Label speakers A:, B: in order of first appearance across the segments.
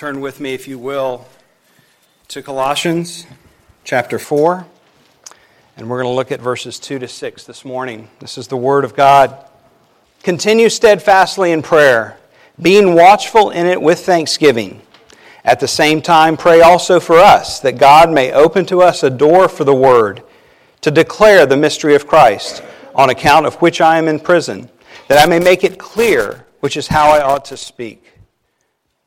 A: turn with me, if you will, to Colossians chapter 4. And we're going to look at verses 2 to 6 this morning. This is the Word of God. Continue steadfastly in prayer, being watchful in it with thanksgiving. At the same time, pray also for us, that God may open to us a door for the Word, to declare the mystery of Christ, on account of which I am in prison, that I may make it clear which is how I ought to speak.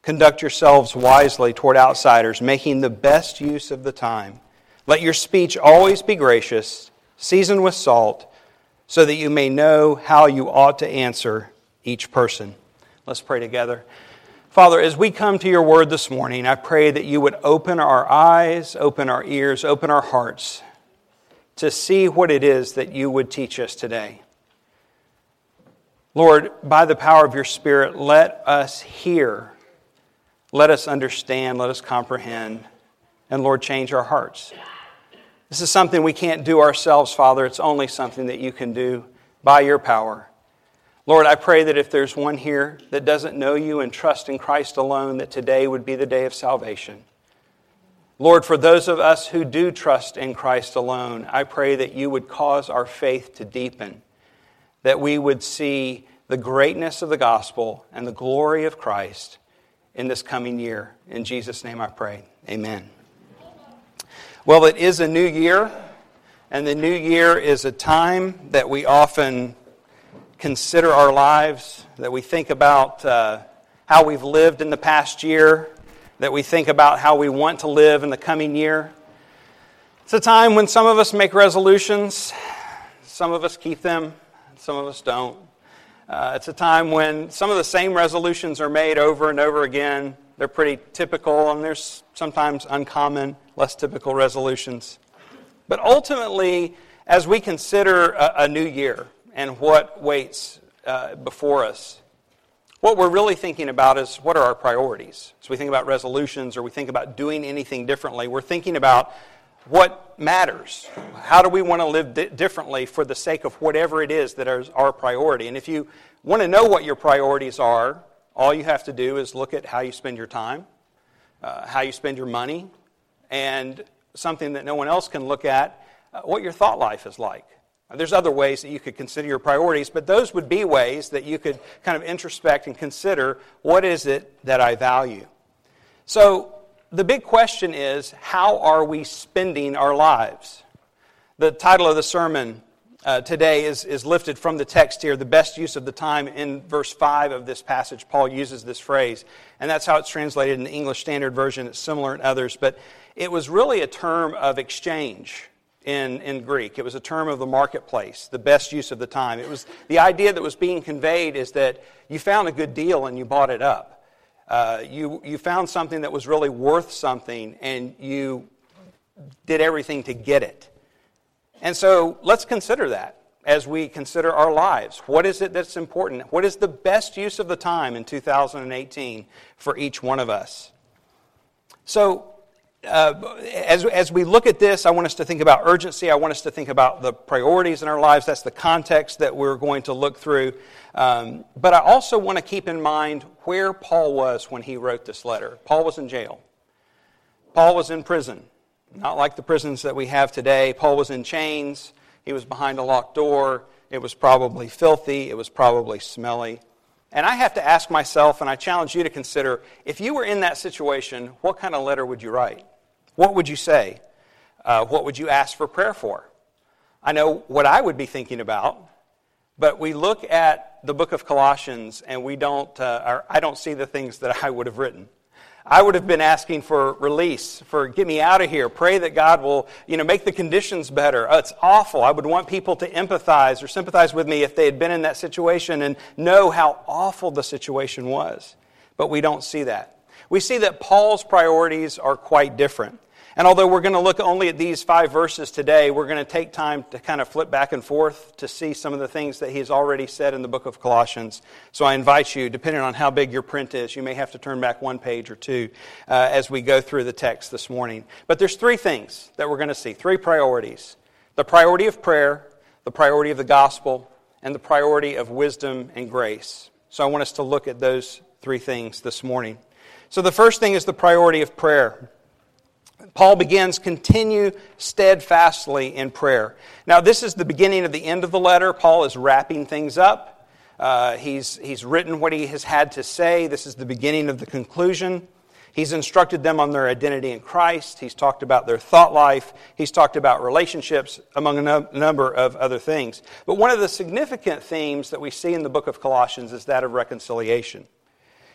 A: Conduct yourselves wisely toward outsiders, making the best use of the time. Let your speech always be gracious, seasoned with salt, so that you may know how you ought to answer each person. Let's pray together. Father, as we come to your word this morning, I pray that you would open our eyes, open our ears, open our hearts to see what it is that you would teach us today. Lord, by the power of your Spirit, let us hear let us understand, let us comprehend, and Lord, change our hearts. This is something we can't do ourselves, Father. It's only something that you can do by your power. Lord, I pray that if there's one here that doesn't know you and trust in Christ alone, that today would be the day of salvation. Lord, for those of us who do trust in Christ alone, I pray that you would cause our faith to deepen, that we would see the greatness of the gospel and the glory of Christ in this coming year. In Jesus' name I pray. Amen. Well, it is a new year, and the new year is a time that we often consider our lives, that we think about uh, how we've lived in the past year, that we think about how we want to live in the coming year. It's a time when some of us make resolutions, some of us keep them, some of us don't. Uh, it's a time when some of the same resolutions are made over and over again. They're pretty typical, and there's sometimes uncommon, less typical resolutions. But ultimately, as we consider a, a new year and what waits uh, before us, what we're really thinking about is what are our priorities? So we think about resolutions or we think about doing anything differently. We're thinking about what matters. How do we want to live di- differently for the sake of whatever it is that is our priority? And if you want to know what your priorities are, all you have to do is look at how you spend your time, uh, how you spend your money, and something that no one else can look at, uh, what your thought life is like. There's other ways that you could consider your priorities, but those would be ways that you could kind of introspect and consider what is it that I value. So, the big question is how are we spending our lives? The title of the sermon uh, today is, is lifted from the text here, the best use of the time. In verse 5 of this passage, Paul uses this phrase, and that's how it's translated in the English Standard Version. It's similar in others, but it was really a term of exchange in, in Greek. It was a term of the marketplace, the best use of the time. It was the idea that was being conveyed is that you found a good deal and you bought it up. Uh, you, you found something that was really worth something and you did everything to get it. And so let's consider that as we consider our lives. What is it that's important? What is the best use of the time in 2018 for each one of us? So, uh, as, as we look at this, I want us to think about urgency. I want us to think about the priorities in our lives. That's the context that we're going to look through. Um, but I also want to keep in mind where Paul was when he wrote this letter. Paul was in jail, Paul was in prison, not like the prisons that we have today. Paul was in chains, he was behind a locked door. It was probably filthy, it was probably smelly. And I have to ask myself, and I challenge you to consider if you were in that situation, what kind of letter would you write? What would you say? Uh, what would you ask for prayer for? I know what I would be thinking about, but we look at the book of Colossians and we don't, uh, I don't see the things that I would have written. I would have been asking for release, for get me out of here. Pray that God will, you know, make the conditions better. Oh, it's awful. I would want people to empathize or sympathize with me if they had been in that situation and know how awful the situation was. But we don't see that. We see that Paul's priorities are quite different. And although we're going to look only at these five verses today, we're going to take time to kind of flip back and forth to see some of the things that he's already said in the book of Colossians. So I invite you, depending on how big your print is, you may have to turn back one page or two uh, as we go through the text this morning. But there's three things that we're going to see, three priorities the priority of prayer, the priority of the gospel, and the priority of wisdom and grace. So I want us to look at those three things this morning. So the first thing is the priority of prayer. Paul begins, continue steadfastly in prayer. Now, this is the beginning of the end of the letter. Paul is wrapping things up. Uh, he's, he's written what he has had to say. This is the beginning of the conclusion. He's instructed them on their identity in Christ. He's talked about their thought life. He's talked about relationships, among a no- number of other things. But one of the significant themes that we see in the book of Colossians is that of reconciliation.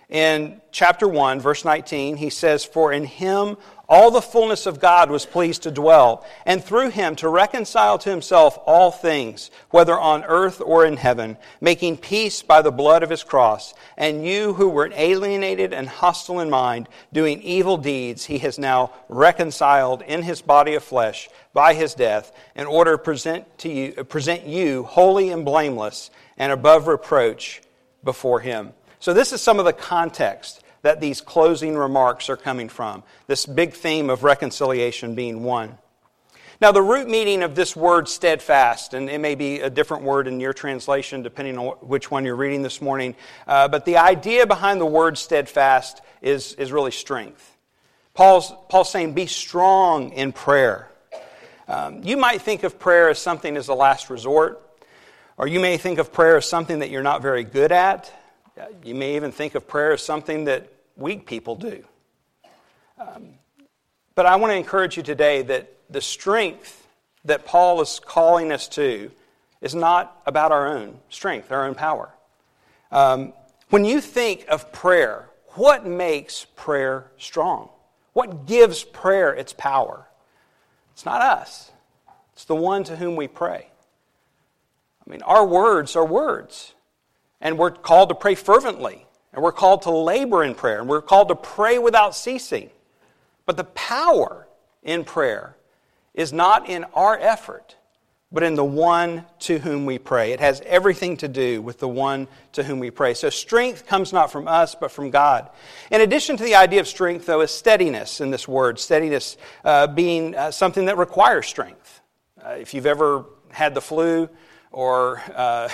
A: In chapter 1, verse 19, he says, For in him all the fullness of God was pleased to dwell, and through him to reconcile to himself all things, whether on earth or in heaven, making peace by the blood of his cross. And you who were alienated and hostile in mind, doing evil deeds, he has now reconciled in his body of flesh by his death, in order to present, to you, present you holy and blameless and above reproach before him. So, this is some of the context that these closing remarks are coming from. This big theme of reconciliation being one. Now, the root meaning of this word steadfast, and it may be a different word in your translation depending on which one you're reading this morning, uh, but the idea behind the word steadfast is, is really strength. Paul's, Paul's saying, be strong in prayer. Um, you might think of prayer as something as a last resort, or you may think of prayer as something that you're not very good at. You may even think of prayer as something that weak people do. Um, but I want to encourage you today that the strength that Paul is calling us to is not about our own strength, our own power. Um, when you think of prayer, what makes prayer strong? What gives prayer its power? It's not us, it's the one to whom we pray. I mean, our words are words. And we're called to pray fervently. And we're called to labor in prayer. And we're called to pray without ceasing. But the power in prayer is not in our effort, but in the one to whom we pray. It has everything to do with the one to whom we pray. So strength comes not from us, but from God. In addition to the idea of strength, though, is steadiness in this word. Steadiness uh, being uh, something that requires strength. Uh, if you've ever had the flu, or uh,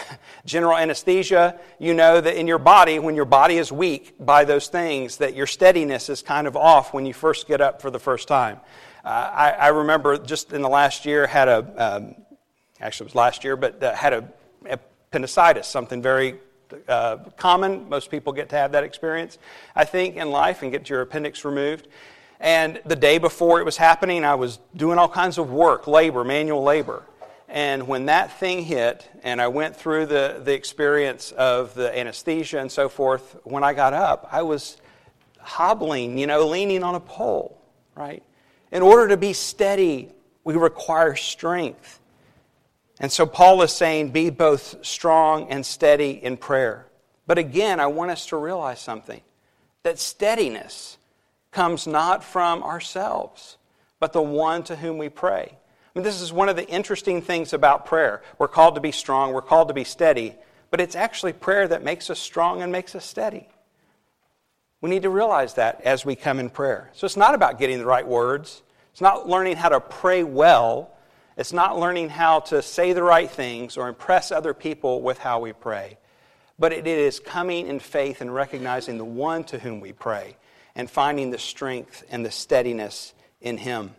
A: general anesthesia, you know that in your body, when your body is weak by those things, that your steadiness is kind of off when you first get up for the first time. Uh, I, I, remember just in the last year had a, um, actually it was last year, but uh, had a appendicitis, something very uh, common. Most people get to have that experience, I think, in life and get your appendix removed. And the day before it was happening, I was doing all kinds of work, labor, manual labor. And when that thing hit, and I went through the, the experience of the anesthesia and so forth, when I got up, I was hobbling, you know, leaning on a pole, right? In order to be steady, we require strength. And so Paul is saying, be both strong and steady in prayer. But again, I want us to realize something that steadiness comes not from ourselves, but the one to whom we pray. This is one of the interesting things about prayer. We're called to be strong, we're called to be steady, but it's actually prayer that makes us strong and makes us steady. We need to realize that as we come in prayer. So it's not about getting the right words, it's not learning how to pray well, it's not learning how to say the right things or impress other people with how we pray. But it is coming in faith and recognizing the one to whom we pray and finding the strength and the steadiness in Him.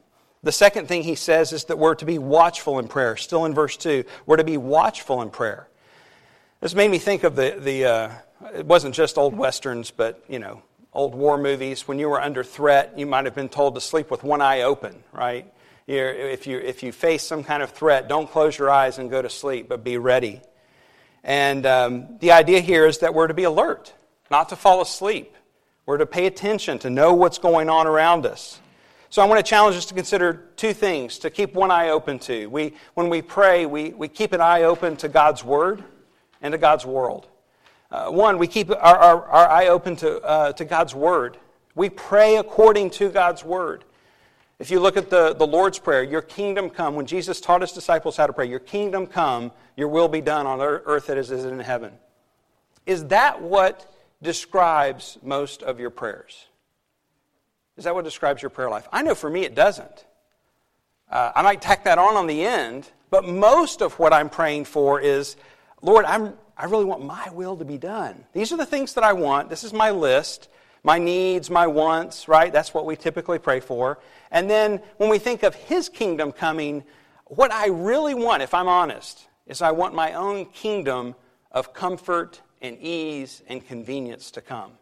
A: The second thing he says is that we're to be watchful in prayer. Still in verse 2, we're to be watchful in prayer. This made me think of the, the uh, it wasn't just old westerns, but, you know, old war movies. When you were under threat, you might have been told to sleep with one eye open, right? You're, if, you, if you face some kind of threat, don't close your eyes and go to sleep, but be ready. And um, the idea here is that we're to be alert, not to fall asleep. We're to pay attention, to know what's going on around us. So I want to challenge us to consider two things to keep one eye open to. We, when we pray, we, we keep an eye open to God's Word and to God's world. Uh, one, we keep our, our, our eye open to, uh, to God's Word. We pray according to God's Word. If you look at the, the Lord's Prayer, your kingdom come, when Jesus taught his disciples how to pray, your kingdom come, your will be done on earth as it is in heaven. Is that what describes most of your prayers? Is that what describes your prayer life? I know for me it doesn't. Uh, I might tack that on on the end, but most of what I'm praying for is, Lord, I'm, I really want my will to be done. These are the things that I want. This is my list. my needs, my wants, right? That's what we typically pray for. And then when we think of His kingdom coming, what I really want, if I'm honest, is I want my own kingdom of comfort and ease and convenience to come.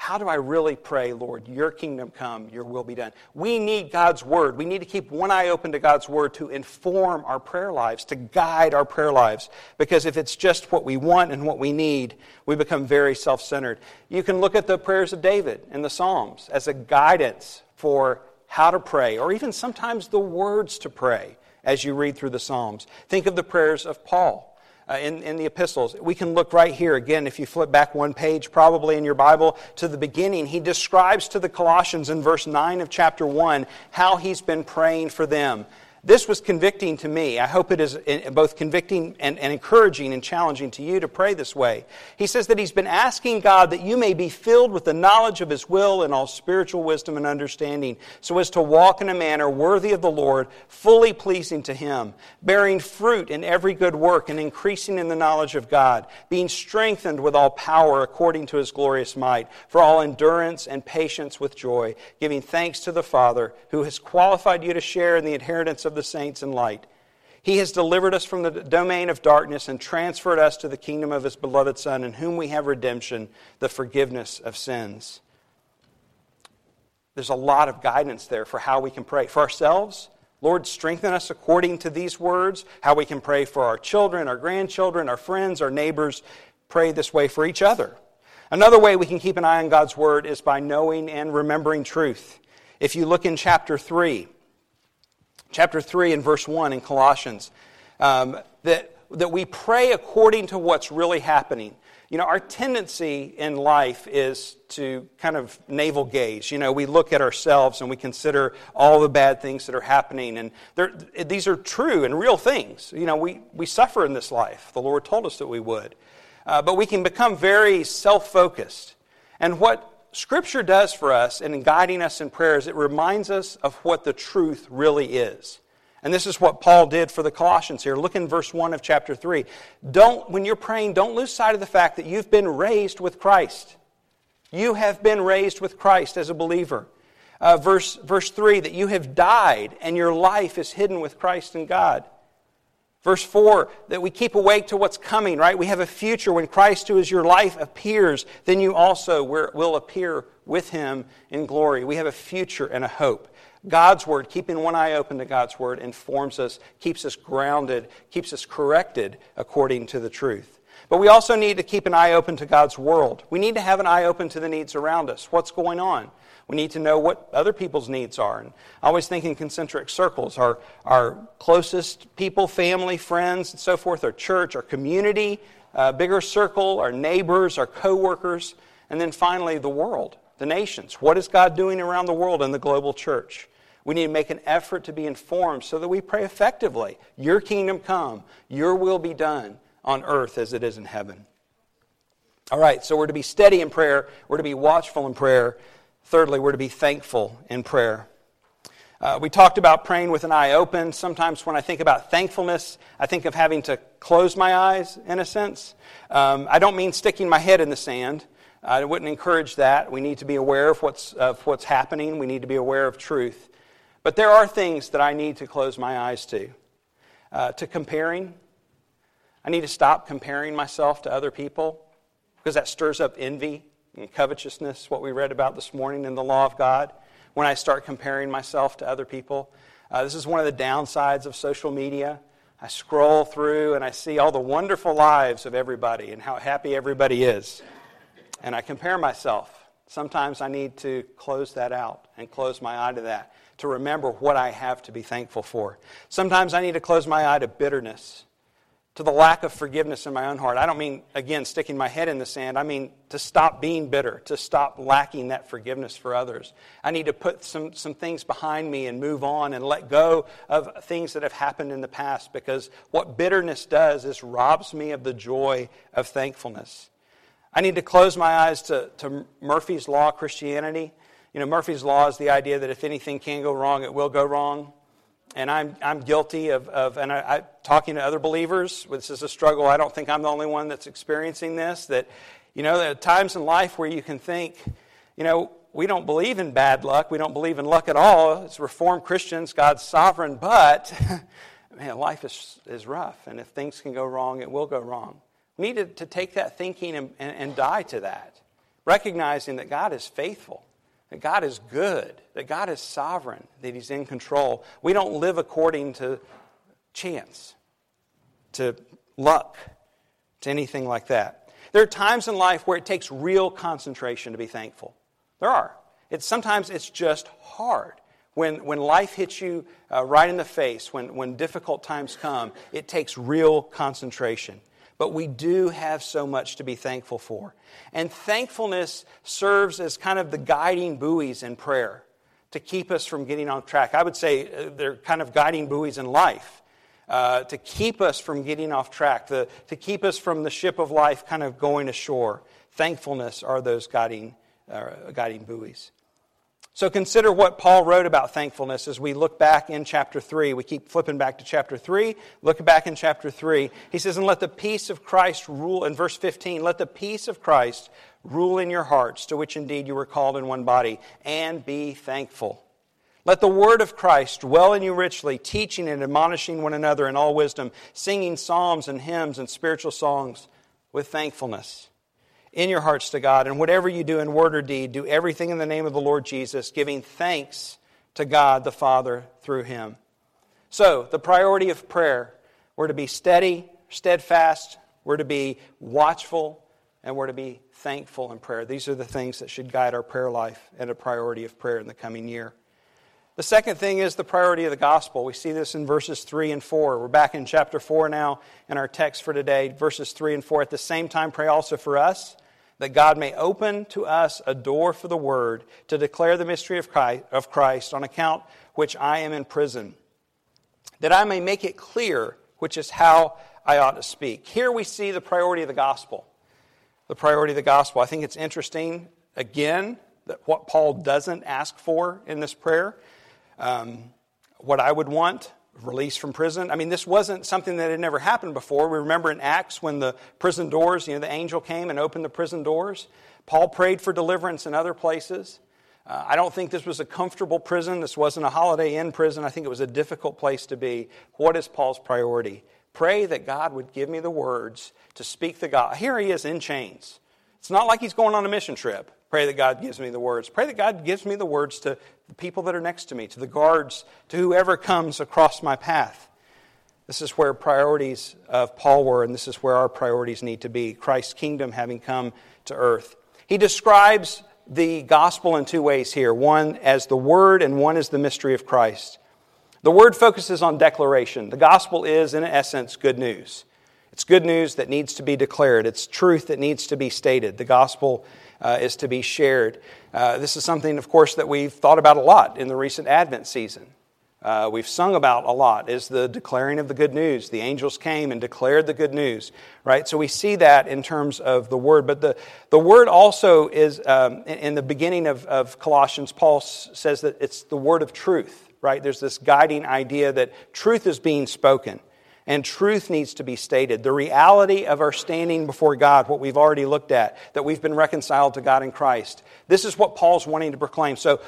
A: How do I really pray, Lord, your kingdom come, your will be done? We need God's word. We need to keep one eye open to God's word to inform our prayer lives, to guide our prayer lives. Because if it's just what we want and what we need, we become very self centered. You can look at the prayers of David in the Psalms as a guidance for how to pray, or even sometimes the words to pray as you read through the Psalms. Think of the prayers of Paul uh, in, in the epistles. We can look right here again, if you flip back one page, probably in your Bible, to the beginning. He describes to the Colossians in verse 9 of chapter 1 how he's been praying for them. This was convicting to me. I hope it is eh, both convicting and, and, encouraging and challenging to you to pray this way. He says that he's been asking God that you may be filled with the knowledge of his will and all spiritual wisdom and understanding, so as to walk in a manner worthy of the Lord, fully pleasing to him, bearing fruit in every good work and increasing in the knowledge of God, being strengthened with all power according to his glorious might, for all endurance and patience with joy, giving thanks to the Father who has qualified you to share in the inheritance of of the saints in light. He has delivered us from the domain of darkness and transferred us to the kingdom of His beloved Son, in whom we have redemption, the forgiveness of sins. There's a lot of guidance there for how we can pray. For ourselves, Lord, strengthen us according to these words, how we can pray for our children, our grandchildren, our friends, our neighbors. Pray this way for each other. Another way we can keep an eye on God's word is by knowing and remembering truth. If you look in chapter 3, chapter 3 and verse 1 in Colossians, um, that, that we pray according to what's really happening. You know, our tendency in life is to kind of navel gaze. You know, we look at ourselves and we consider all the bad things that are happening. And these are true and real things. You know, we, we suffer in this life. The Lord told us that we would. Uh, but we can become very self focused. And what Scripture does for us in guiding us in prayers, it reminds us of what the truth really is. And this is what Paul did for the Colossians here. Look in verse 1 of chapter 3. Don't, when you're praying, don't lose sight of the fact that you've been raised with Christ. You have been raised with Christ as a believer. Uh, verse, verse 3 that you have died and your life is hidden with Christ in God. Verse 4, that we keep awake to what's coming, right? We have a future. When Christ, who is your life, appears, then you also will appear with him in glory. We have a future and a hope. God's Word, keeping one eye open to God's Word, informs us, keeps us grounded, keeps us corrected according to the truth. But we also need to keep an eye open to God's world. We need to have an eye open to the needs around us. What's going on? We need to know what other people's needs are. And I always think in concentric circles our, our closest people, family, friends, and so forth, our church, our community, uh, bigger circle, our neighbors, our coworkers, and then finally the world, the nations. What is God doing around the world in the global church? We need to make an effort to be informed so that we pray effectively. Your kingdom come, your will be done on earth as it is in heaven. All right, so we're to be steady in prayer, we're to be watchful in prayer. Thirdly, we're to be thankful in prayer. Uh, we talked about praying with an eye open. Sometimes when I think about thankfulness, I think of having to close my eyes in a sense. Um, I don't mean sticking my head in the sand. I wouldn't encourage that. We need to be aware of what's, of what's happening, we need to be aware of truth. But there are things that I need to close my eyes to. Uh, to comparing, I need to stop comparing myself to other people because that stirs up envy and covetousness, what we read about this morning in the law of God, when I start comparing myself to other people. Uh, this is one of the downsides of social media. I scroll through and I see all the wonderful lives of everybody and how happy everybody is. And I compare myself. Sometimes I need to close that out and close my eye to that, to remember what I have to be thankful for. Sometimes I need to close my eye to bitterness to the lack of forgiveness in my own heart. I don't mean, again, sticking my head in the sand. I mean to stop being bitter, to stop lacking that forgiveness for others. I need to put some, some things behind me and move on and let go of things that have happened in the past because what bitterness does is robs me of the joy of thankfulness. I need to close my eyes to, to Murphy's Law Christianity. You know, Murphy's Law is the idea that if anything can go wrong, it will go wrong and I'm, I'm guilty of, of and I, I, talking to other believers, this is a struggle. I don't think I'm the only one that's experiencing this, that You know, there are times in life where you can think, you know, we don't believe in bad luck. We don't believe in luck at all. As Reformed Christians, God's sovereign, but man, life is, is rough. And if things can go wrong, it will go wrong. We need to, to take that thinking and, and, and die to that, recognizing that God is faithful, that God is good, that God is sovereign, that He's in control. We don't live according to chance, to luck, to anything like that. There are times in life where it takes real concentration to be thankful. There are. It's, sometimes it's just hard. When, when life hits you uh, right in the face, when, when difficult times come, it takes real concentration. But we do have so much to be thankful for. And thankfulness serves as kind of the guiding buoys in prayer to keep us from getting off track. I would say uh, they're kind of guiding buoys in life. Uh, to keep us from getting off track, the, to keep us from the ship of life kind of going ashore. Thankfulness are those guiding uh, guiding buoys. So consider what Paul wrote about thankfulness as we look back in chapter 3. We keep flipping back to chapter 3. Look back in chapter 3. He says, And let the peace of Christ rule, in verse 15, let the peace of Christ rule in your hearts, to which indeed you were called in one body, and be thankful. Let the word of Christ dwell in you richly, teaching and admonishing one another in all wisdom, singing psalms and hymns and spiritual songs with thankfulness in your hearts to God. And whatever you do in word or deed, do everything in the name of the Lord Jesus, giving thanks to God the Father through him. So, the priority of prayer we're to be steady, steadfast, we're to be watchful, and we're to be thankful in prayer. These are the things that should guide our prayer life and a priority of prayer in the coming year. The second thing is the priority of the gospel. We see this in verses 3 and 4. We're back in chapter 4 now in our text for today, verses 3 and 4. At the same time, pray also for us that God may open to us a door for the word to declare the mystery of Christ, of Christ, on account which I am in prison, that I may make it clear which is how I ought to speak. Here we see the priority of the gospel. The priority of the gospel. I think it's interesting, again, that what Paul doesn't ask for in this prayer. Um, what I would want release from prison. I mean, this wasn't something that had never happened before. We remember in Acts when the prison doors, you know, the angel came and opened the prison doors. Paul prayed for deliverance in other places. Uh, I don't think this was a comfortable prison. This wasn't a holiday inn prison. I think it was a difficult place to be. What is Paul's priority? Pray that God would give me the words to speak the God. Here he is in chains. It's not like he's going on a mission trip. Pray that God gives me the words. Pray that God gives me the words to the people that are next to me, to the guards, to whoever comes across my path. This is where priorities of Paul were, and this is where our priorities need to be Christ's kingdom having come to earth. He describes the gospel in two ways here one as the word, and one as the mystery of Christ. The word focuses on declaration. The gospel is, in essence, good news. It's good news that needs to be declared, it's truth that needs to be stated. The gospel uh, is to be shared. Uh, this is something, of course, that we've thought about a lot in the recent Advent season. Uh, we've sung about a lot is the declaring of the good news. The angels came and declared the good news, right? So we see that in terms of the word. But the, the word also is, um, in, in, the beginning of, of Colossians, Paul says that it's the word of truth, right? There's this guiding idea that truth is being spoken and truth needs to be stated. The reality of our standing before God, what we've already looked at, that we've been reconciled to God in Christ. This is what Paul's wanting to proclaim. So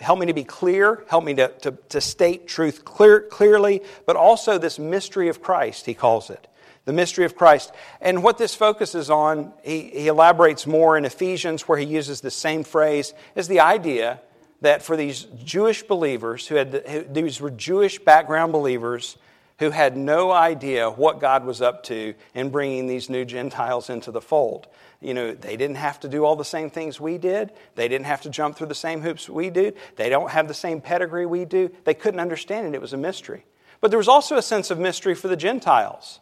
A: help me to be clear, help me to, to, to state truth clear, clearly, but also this mystery of Christ, he calls it. The mystery of Christ. And what this focuses on, he, he elaborates more in Ephesians, where he uses the same phrase, is the idea that for these Jewish believers, who had who, these were Jewish background believers, who had no idea what God was up to in bringing these new Gentiles into the fold. You know, they didn't have to do all the same things we did. They didn't have to jump through the same hoops we do. They don't have the same pedigree we do. They couldn't understand it. It was a mystery. But there was also a sense of mystery for the Gentiles.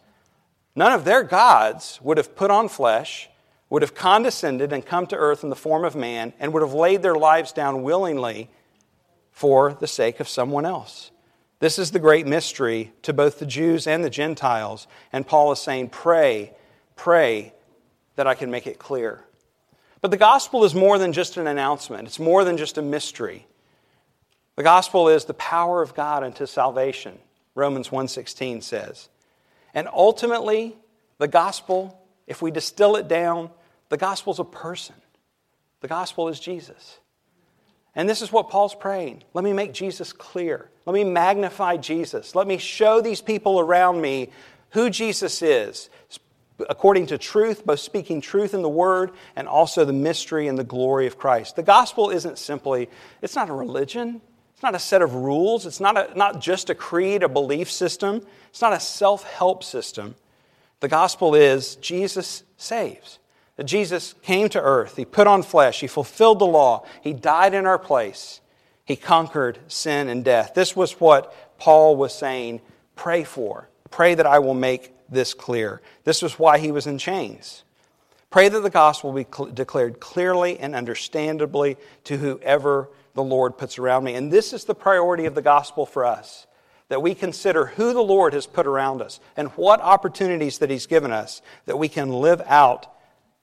A: None of their gods would have put on flesh, would have condescended and come to earth in the form of man, and would have laid their lives down willingly for the sake of someone else. This is the great mystery to both the Jews and the Gentiles. And Paul is saying, Pray, pray that I can make it clear. But the gospel is more than just an announcement, it's more than just a mystery. The gospel is the power of God unto salvation, Romans 1:16 says. And ultimately, the gospel, if we distill it down, The gospel is a person, the gospel is Jesus. And this is what Paul's praying. Let me make Jesus clear. Let me magnify Jesus. Let me show these people around me who Jesus is, according to truth, both speaking truth in the word and also the mystery and the glory of Christ. The gospel isn't simply, it's not a religion. It's not a set of rules. It's not, a, not just a creed, a belief system. It's not a self help system. The gospel is Jesus saves. That Jesus came to earth, He put on flesh, He fulfilled the law, He died in our place, He conquered sin and death. This was what Paul was saying pray for. Pray that I will make this clear. This was why he was in chains. Pray that the gospel be cl- declared clearly and understandably to whoever the Lord puts around me. And this is the priority of the gospel for us that we consider who the Lord has put around us and what opportunities that He's given us that we can live out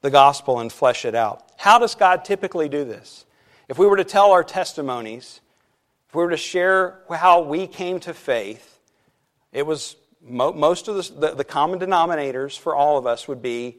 A: the gospel and flesh it out. How does God typically do this? If we were to tell our testimonies, if we were to share how we came to faith, it was most of the, the, the common denominators for all of us would be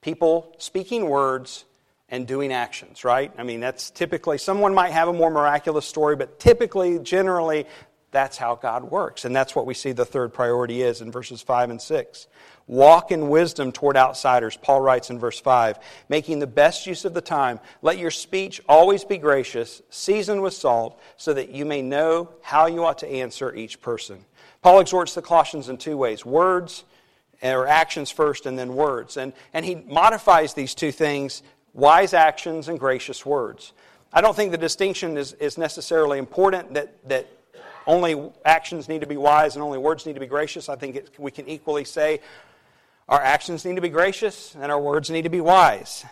A: people speaking words and doing actions, right? I mean, that's typically, someone might have a more miraculous story, but typically, generally, that's how God works. And that's what we see the third priority is in verses 5 and 6. Walk in wisdom toward outsiders, Paul writes in verse 5, making the best use of the time. Let your speech always be gracious, seasoned with salt, so that you may know how you ought to answer each person. Paul exhorts the Colossians in two ways words, or actions first, and then words. And, and he modifies these two things wise actions and gracious words. I don't think the distinction is, is necessarily important that, that only actions need to be wise and only words need to be gracious. I think it, we can equally say our actions need to be gracious and our words need to be wise.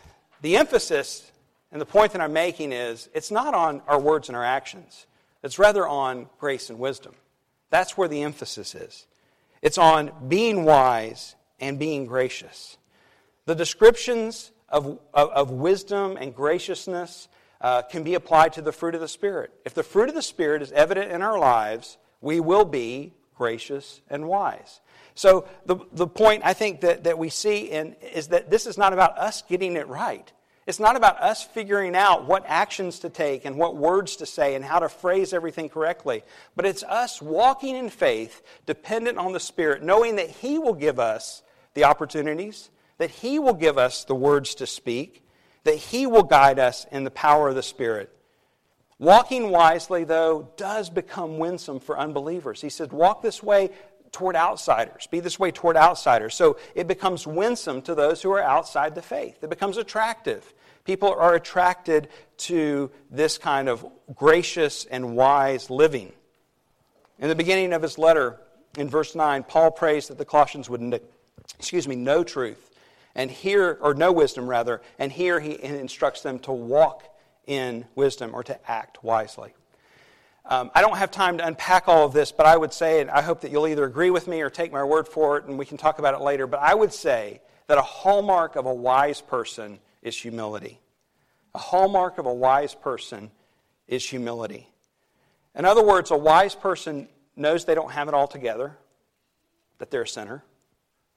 A: The emphasis and the point that I'm making is it's not on our words and our actions, it's rather on grace and wisdom. That's where the emphasis is. It's on being wise and being gracious. The descriptions of, of, of wisdom and graciousness uh, can be applied to the fruit of the Spirit. If the fruit of the Spirit is evident in our lives, we will be gracious and wise. So, the, the point I think that, that we see in, is that this is not about us getting it right. It's not about us figuring out what actions to take and what words to say and how to phrase everything correctly. But it's us walking in faith, dependent on the Spirit, knowing that He will give us the opportunities, that He will give us the words to speak, that He will guide us in the power of the Spirit. Walking wisely, though, does become winsome for unbelievers. He said, Walk this way toward outsiders. Be this way toward outsiders. So it becomes winsome to those who are outside the faith. It becomes attractive. People are attracted to this kind of gracious and wise living. In the beginning of his letter, in verse 9, Paul prays that the Colossians would, excuse me, know truth and hear, or know wisdom rather, and here he instructs them to walk in wisdom or to act wisely. Um, I don't have time to unpack all of this, but I would say, and I hope that you'll either agree with me or take my word for it, and we can talk about it later. But I would say that a hallmark of a wise person is humility. A hallmark of a wise person is humility. In other words, a wise person knows they don't have it all together, that they're a sinner.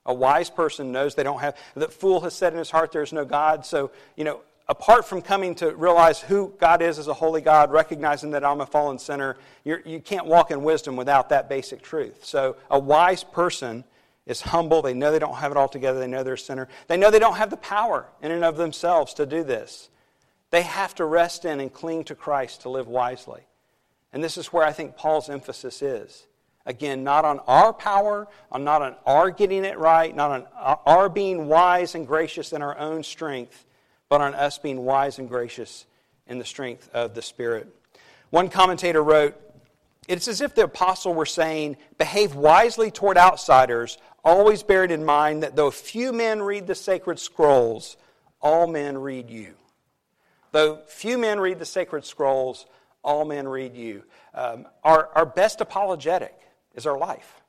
A: A wise person knows they don't have, the fool has said in his heart, there's no God. So, you know, apart from coming to realize who God is as a holy God, recognizing that I'm a fallen sinner, you're, you can not walk in wisdom without that basic truth. So, a wise person is humble. They know they don't have it all together. They know they're a sinner. They know they don't have the power in and of themselves to do this. They have to rest in and cling to Christ to live wisely. And this is where I think Paul's emphasis is. Again, not on our power, not on our getting it right, not on our being wise and gracious in our own strength, but on us being wise and gracious in the strength of the Spirit. One commentator wrote, It's as if the apostle were saying, Behave wisely toward outsiders, always bearing in mind that though few men read the sacred scrolls, all men read you. Though few men read the sacred scrolls, all men read you. Um, our, our best apologetic is our life.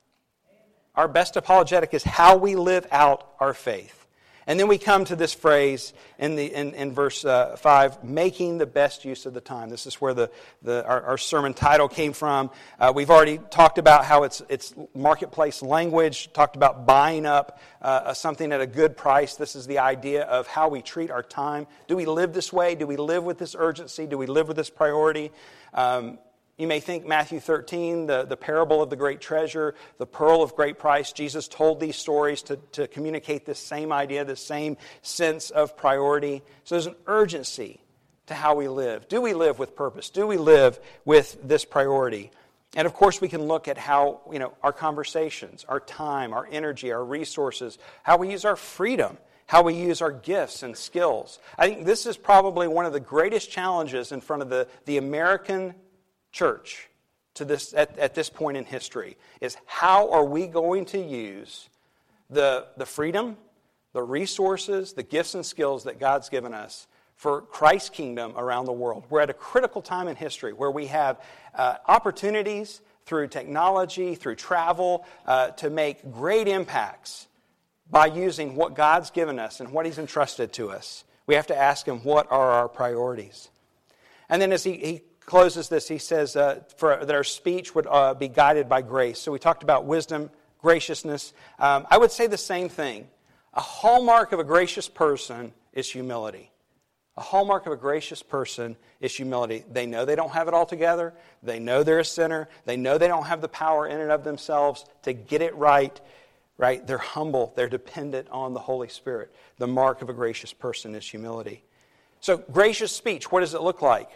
A: Our best apologetic is how we live out our faith. And then we come to this phrase in, the, in, in verse uh, 5 making the best use of the time. This is where the, the, our, our sermon title came from. Uh, we've already talked about how it's, it's marketplace language, talked about buying up uh, something at a good price. This is the idea of how we treat our time. Do we live this way? Do we live with this urgency? Do we live with this priority? Um, you may think Matthew 13, the, the parable of the great treasure, the pearl of great price. Jesus told these stories to, to communicate this same idea, this same sense of priority. So there's an urgency to how we live. Do we live with purpose? Do we live with this priority? And of course, we can look at how, you know, our conversations, our time, our energy, our resources, how we use our freedom, how we use our gifts and skills. I think this is probably one of the greatest challenges in front of the, the American church to this, at, at this point in history is how are we going to use the, the freedom, the resources, the gifts and skills that God's given us for Christ's kingdom around the world. We're at a critical time in history where we have uh, opportunities through technology, through travel, uh, to make great impacts by using what God's given us and what He's entrusted to us. We have to ask Him, what are our priorities? And then as he, he closes this, he says uh, for, that our speech would uh, be guided by grace. So we talked about wisdom, graciousness. Um, I would say the same thing. A hallmark of a gracious person is humility. A hallmark of a gracious person is humility. They know they don't have it all together. They know they're a sinner. They know they don't have the power in and of themselves to get it right. Right? They're humble. They're dependent on the Holy Spirit. The mark of a gracious person is humility. So, gracious speech, what does it look like?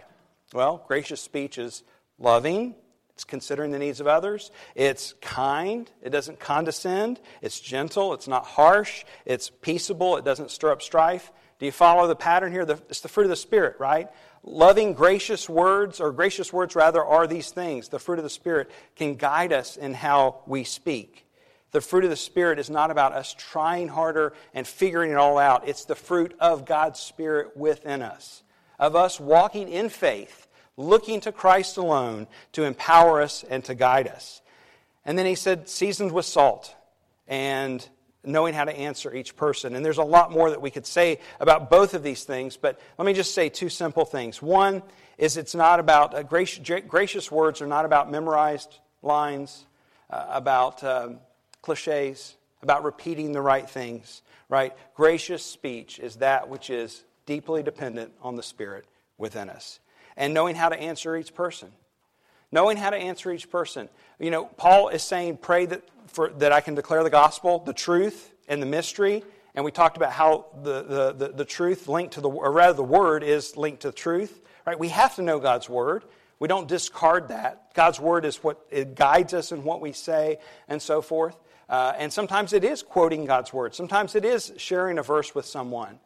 A: Well, gracious speech is loving, it's considering the needs of others, it's kind, it doesn't condescend, it's gentle, it's not harsh, it's peaceable, it doesn't stir up strife. Do you follow the pattern here? It's the fruit of the Spirit, right? Loving, gracious words, or gracious words rather, are these things. The fruit of the Spirit can guide us in how we speak. The fruit of the Spirit is not about us trying harder and figuring it all out. It's the fruit of God's Spirit within us, of us walking in faith looking to Christ alone to empower us and to guide us. And then he said, seasoned with salt and knowing how to answer each person. And there's a lot more that we could say about both of these things, but let me just say two simple things. One is it's not about, uh, gracious, gracious, words are not about memorized lines, uh, about um, cliches, about repeating the right things, right? Gracious speech is that which is deeply dependent on the Spirit within us and knowing how to answer each person. Knowing how to answer each person. You know, Paul is saying, pray that, for, that I can declare the gospel, the truth, and the mystery. And we talked about how the, the, the, the truth linked to the, or rather, the word is linked to the truth. Right? We have to know God's word. We don't discard that. God's word is what it guides us in what we say and so forth. Uh, and sometimes it is quoting God's word. Sometimes it is sharing a verse with someone.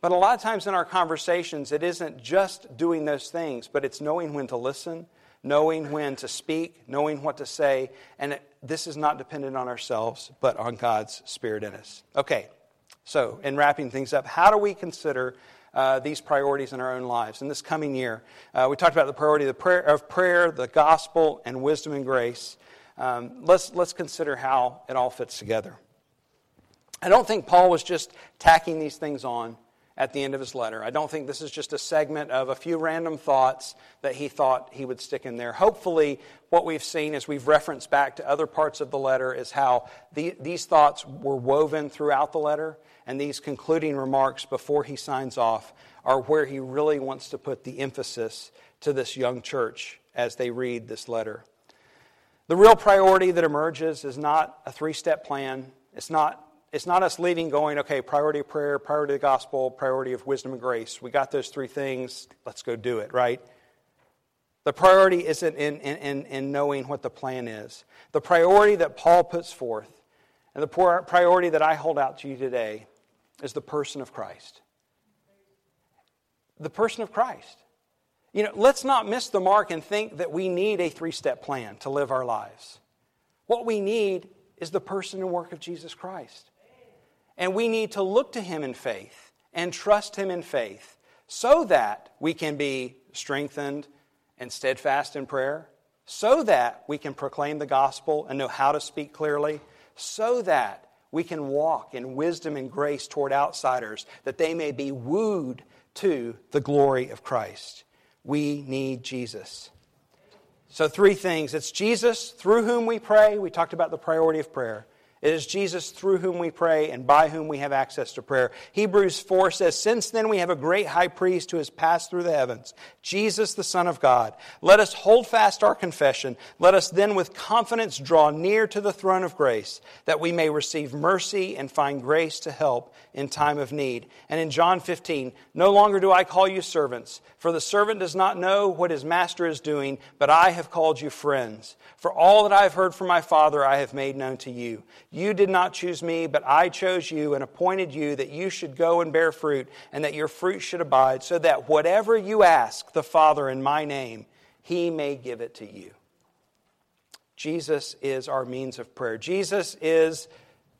A: But a lot of times in our conversations, it isn't just doing those things, but it's knowing when to listen, knowing when to speak, knowing what to say. And it, this is not dependent on ourselves, but on God's Spirit in us. Okay, so in wrapping things up, how do we consider uh, these priorities in our own lives in this coming year? Uh, we talked about the priority of, the prayer, of prayer, the gospel, and wisdom and grace. Um, let's, let's consider how it all fits together. I don't think Paul was just tacking these things on at the end of his letter. I don't think this is just a segment of a few random thoughts that he thought he would stick in there. Hopefully, what we've seen as we've referenced back to other parts of the letter is how the, these thoughts were woven throughout the letter, and these concluding remarks before he signs off are where he really wants to put the emphasis to this young church as they read this letter. The real priority that emerges is not a three step plan. It's not it's not us leaving going, okay, priority of prayer, priority of the gospel, priority of wisdom and grace. We got those three things, let's go do it, right? The priority isn't in, in, in knowing what the plan is. The priority that Paul puts forth, and the priority that I hold out to you today, is the person of Christ. The person of Christ. You know, let's not miss the mark and think that we need a three step plan to live our lives. What we need is the person and work of Jesus Christ. And we need to look to Him in faith and trust Him in faith so that we can be strengthened and steadfast in prayer, so that we can proclaim the gospel and know how to speak clearly, so that we can walk in wisdom and grace toward outsiders, that they may be wooed to the glory of Christ. We need Jesus. So, three things it's Jesus through whom we pray. We talked about the priority of prayer. It is Jesus through whom we pray and by whom we have access to prayer. Hebrews 4 says, Since then we have a great high priest who has passed through the heavens, Jesus, the Son of God. Let us hold fast our confession. Let us then with confidence draw near to the throne of grace, that we may receive mercy and find grace to help in time of need. And in John 15, No longer do I call you servants, for the servant does not know what his master is doing, but I have called you friends. For all that I have heard from my Father, I have made known to you. You did not choose me, but I chose you and appointed you that you should go and bear fruit, and that your fruit should abide, so that whatever you ask the Father in my name, he may give it to you. Jesus is our means of prayer. Jesus is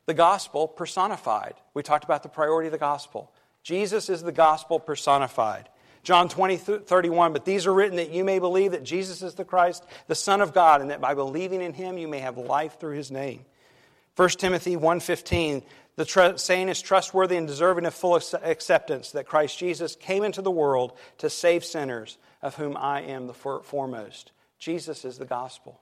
A: the gospel personified. We talked about the priority of the gospel. Jesus is the gospel personified. John 20, 31, but these are written that you may believe that Jesus is the Christ, the Son of God, and that by believing in him you may have life through his name. 1 Timothy 1.15, the tr- saying is trustworthy and deserving of full acceptance that Christ Jesus came into the world to save sinners, of whom I am the foremost. Jesus is the gospel.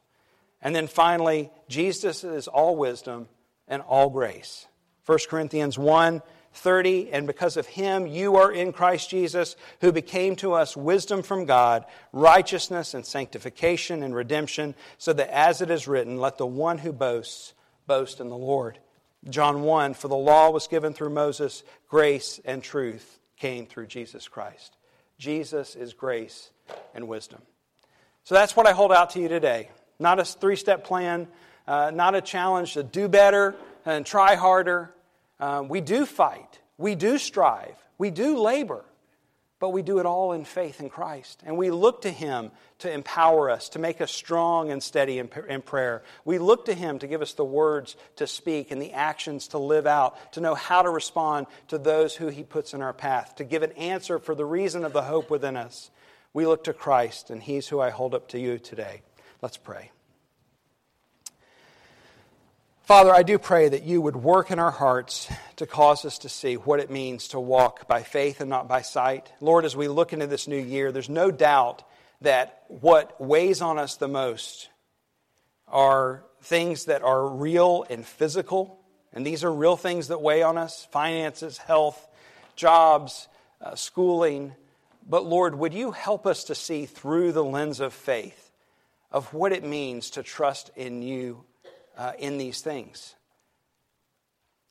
A: And then finally, Jesus is all wisdom and all grace. 1 Corinthians 1 30, and because of him you are in Christ Jesus, who became to us wisdom from God, righteousness and sanctification and redemption, so that as it is written, let the one who boasts boast in the Lord. John 1, for the law was given through Moses, grace and truth came through Jesus Christ. Jesus is grace and wisdom. So that's what I hold out to you today. Not a three step plan, uh, not a challenge to do better and try harder um, we do fight, we do strive, we do labor, but we do it all in faith in Christ. And we look to Him to empower us, to make us strong and steady in, in prayer. We look to Him to give us the words to speak and the actions to live out, to know how to respond to those who He puts in our path, to give an answer for the reason of the hope within us. We look to Christ, and He's who I hold up to you today. Let's pray. Father, I do pray that you would work in our hearts to cause us to see what it means to walk by faith and not by sight. Lord, as we look into this new year, there's no doubt that what weighs on us the most are things that are real and physical. And these are real things that weigh on us finances, health, jobs, uh, schooling. But Lord, would you help us to see through the lens of faith of what it means to trust in you uh, in these things.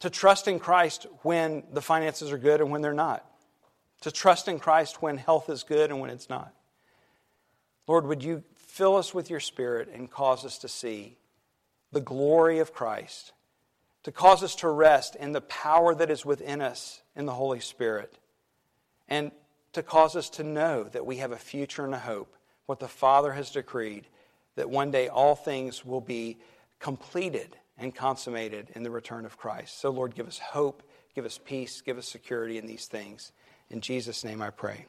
A: To trust in Christ when the finances are good and when they're not. To trust in Christ when health is good and when it's not. Lord, would you fill us with your Spirit and cause us to see the glory of Christ, to cause us to rest in the power that is within us in the Holy Spirit, and to cause us to know that we have a future and a hope, what the Father has decreed, that one day all things will be completed and consummated in the return of Christ. So, Lord, give us hope, give us peace, give us security in these things. In Jesus' name I pray.